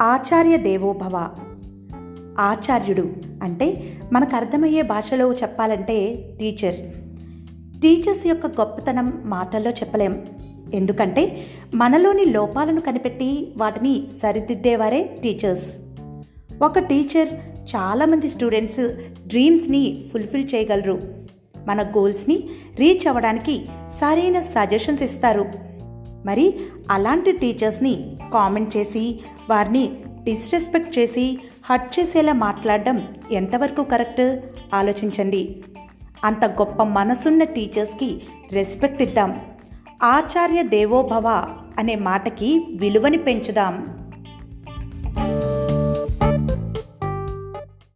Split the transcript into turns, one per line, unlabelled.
ఆచార్య దేవోభవ. ఆచార్యుడు అంటే మనకు అర్థమయ్యే భాషలో చెప్పాలంటే టీచర్. టీచర్స్ యొక్క గొప్పతనం మాటల్లో చెప్పలేం. ఎందుకంటే మనలోని లోపాలను కనిపెట్టి వాటిని సరిదిద్దేవారే టీచర్స్. ఒక టీచర్ చాలామంది స్టూడెంట్స్ డ్రీమ్స్ని ఫుల్ఫిల్ చేయగలరు. మన గోల్స్ని రీచ్ అవ్వడానికి సరైన సజెషన్స్ ఇస్తారు. మరి అలాంటి టీచర్స్ని కామెంట్ చేసి వారిని డిస్రెస్పెక్ట్ చేసి హర్ట్ చేసేలా మాట్లాడడం ఎంతవరకు కరెక్ట్? ఆలోచించండి. అంత గొప్ప మనసున్న టీచర్స్కి రెస్పెక్ట్ ఇద్దాం. ఆచార్య దేవోభవ అనే మాటకి విలువని పెంచుదాం.